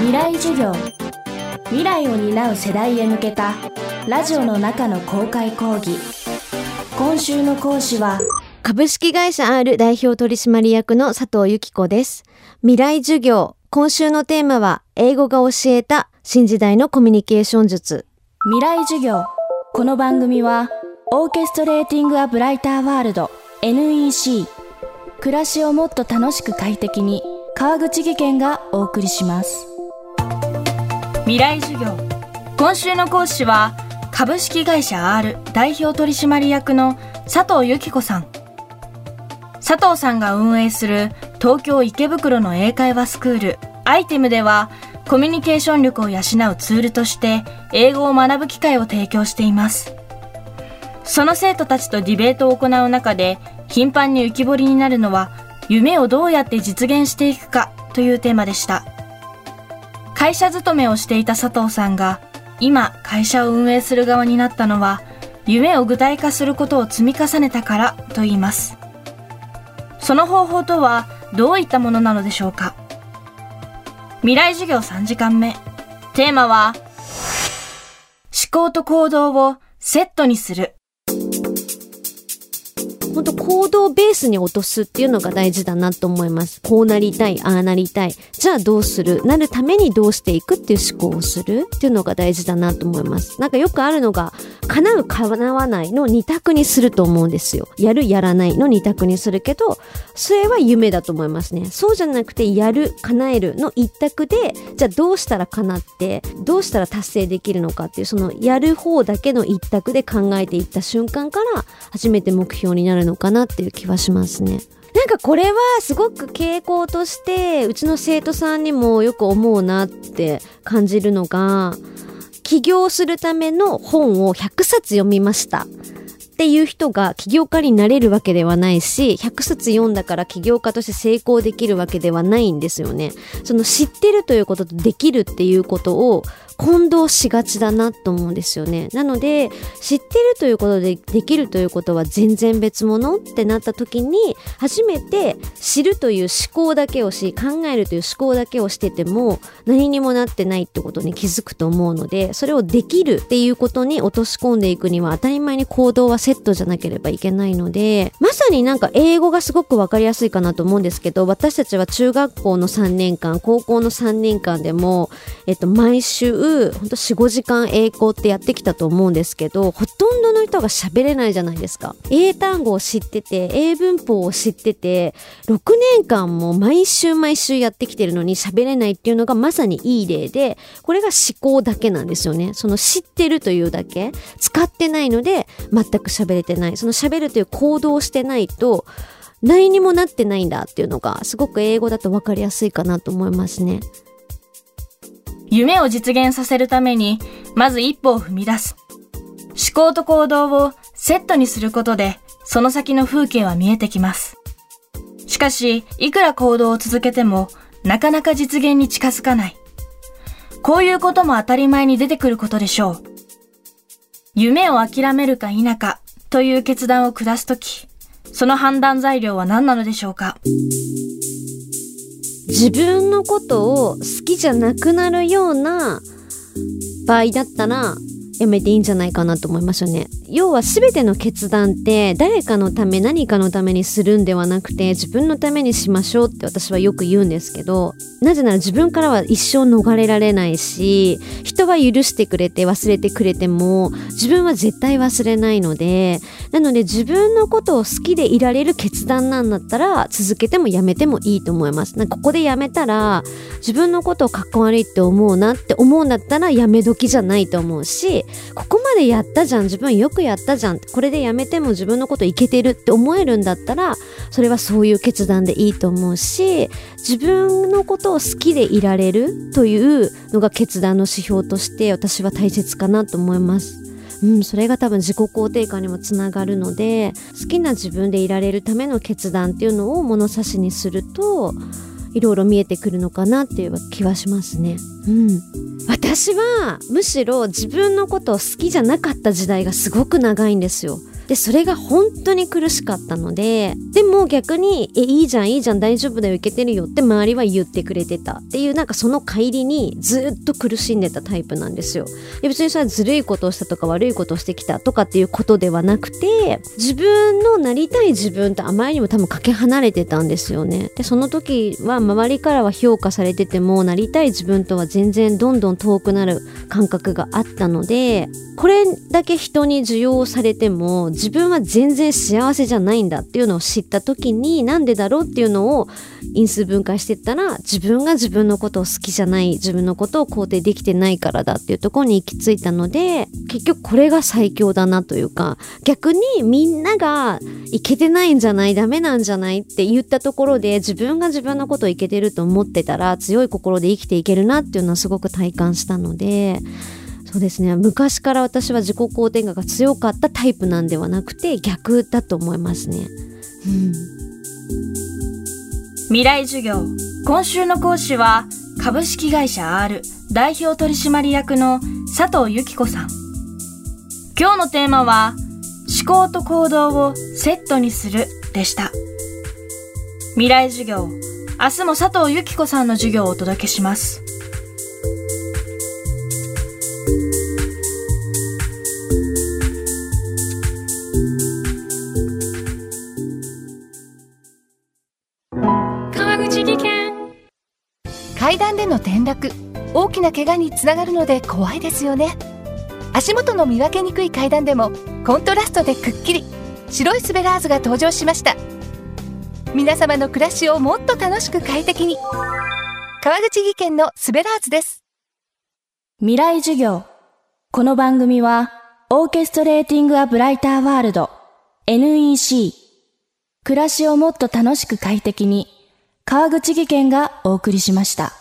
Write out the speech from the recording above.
未来授業未来を担う世代へ向けたラジオの中の公開講義今週の講師は株式会社 R 代表取締役の佐藤由紀子です。未来授業。今週のテーマは、英語が教えた新時代のコミュニケーション術。未来授業この番組はオーケストレーティング・ア・ブライター・ワールド NEC 暮らしをもっと楽しく快適に川口義賢がお送りします未来授業。今週の講師は株式会社 R 代表取締役の佐藤由紀子さん。佐藤さんが運営する東京池袋の英会話スクール。アイテムではコミュニケーション力を養うツールとして英語を学ぶ機会を提供しています。その生徒たちとディベートを行う中で頻繁に浮き彫りになるのは夢をどうやって実現していくかというテーマでした。会社勤めをしていた佐藤さんが今会社を運営する側になったのは夢を具体化することを積み重ねたからと言います。その方法とはどういったものなのでしょうか。未来授業3時間目テーマは思考と行動をセットにする。本当行動ベースに落とすっていうのが大事だなと思います。こうなりたい、ああなりたい。じゃあどうする？なるためにどうしていくっていう思考をするっていうのが大事だなと思います。なんかよくあるのが、叶う叶わないの二択にすると思うんですよ。やるやらないの二択にするけど、それは夢だと思いますね。そうじゃなくて、やる、叶えるの一択で、じゃあどうしたら叶って、どうしたら達成できるのかっていう、そのやる方だけの一択で考えていった瞬間から、初めて目標になるのかなっていう気はしますね。なんかこれはすごく傾向としてうちの生徒さんにもよく思うなって感じるのが起業するための本を100冊読みましたっていう人が起業家になれるわけではないし100冊読んだから起業家として成功できるわけではないんですよね。その知ってるということとできるっていうことを混同しがちだなと思うんですよね。なので、知ってるということでできるということは全然別物ってなった時に、初めて知るという思考だけをし、考えるという思考だけをしてても、何にもなってないってことに気づくと思うので、それをできるっていうことに落とし込んでいくには当たり前に行動はセットじゃなければいけないので、まさになんか英語がすごくわかりやすいかなと思うんですけど、私たちは中学校の3年間、高校の3年間でも、えっと、毎週、ほんと4、5時間英語ってやってきたと思うんですけど、ほとんどの人が喋れないじゃないですか。英単語を知ってて、英文法を知ってて、6年間も毎週毎週やってきてるのに喋れないっていうのがまさにいい例で、これが思考だけなんですよね。その知ってるというだけ、使ってないので全く喋れてない。その喋るという行動をしてないと、何にもなってないんだっていうのがすごく英語だと分かりやすいかなと思いますね。夢を実現させるために、まず一歩を踏み出す。思考と行動をセットにすることで、その先の風景は見えてきます。しかし、いくら行動を続けても、なかなか実現に近づかない。こういうことも当たり前に出てくることでしょう。夢を諦めるか否かという決断を下すとき、その判断材料は何なのでしょうか？自分のことを好きじゃなくなるような場合だったらやめていいんじゃないかなと思いますよね。要は全ての決断って誰かのため何かのためにするんではなくて自分のためにしましょうって私はよく言うんですけどなぜなら自分からは一生逃れられないし人は許してくれて忘れてくれても自分は絶対忘れないのでなので自分のことを好きでいられる決断なんだったら続けてもやめてもいいと思います。なここでやめたら自分のことをかっこ悪いって思うなって思うんだったらやめ時じゃないと思うしここまでやったじゃん自分よくやったじゃんこれでやめても自分のこといけてるって思えるんだったらそれはそういう決断でいいと思うし自分のことを好きでいられるというのが決断の指標として私は大切かなと思います。うん、それが多分自己肯定感にもつながるので好きな自分でいられるための決断っていうのを物差しにするといろいろ見えてくるのかなっていう気はしますね。うん。私はむしろ自分のことを好きじゃなかった時代がすごく長いんですよ。で、それが本当に苦しかったので、でも逆に、え、いいじゃん、いいじゃん、大丈夫だよ、いけてるよって周りは言ってくれてたっていう、なんかその帰りにずっと苦しんでたタイプなんですよ。で別にそれはずるいことをしたとか悪いことをしてきたとかっていうことではなくて、自分のなりたい自分とあまりにも多分かけ離れてたんですよね。で、その時は周りからは評価されてても、なりたい自分とは全然どんどん遠くなる感覚があったので、これだけ人に受容されても、自分は全然幸せじゃないんだっていうのを知った時になんでだろうっていうのを因数分解していったら自分が自分のことを好きじゃない自分のことを肯定できてないからだっていうところに行き着いたので結局これが最強だなというか逆にみんながいけてないんじゃないダメなんじゃないって言ったところで自分が自分のことをいけてると思ってたら強い心で生きていけるなっていうのはすごく体感したのでそうですね。昔から私は自己肯定感が強かったタイプなんではなくて逆だと思いますね。うん。未来授業今週の講師は株式会社 R 代表取締役の佐藤由紀子さん。今日のテーマは思考と行動をセットにするでした。未来授業明日も佐藤由紀子さんの授業をお届けします。川口技研。階段での転落大きな怪我につながるので怖いですよね。足元の見分けにくい階段でもコントラストでくっきり。白いスベラーズが登場しました皆様の暮らしをもっと楽しく快適に。川口技研のスベラーズです。未来授業。この番組はオーケストレーティング・ア・ブライター・ワールド NEC 暮らしをもっと楽しく快適に川口技研がお送りしました。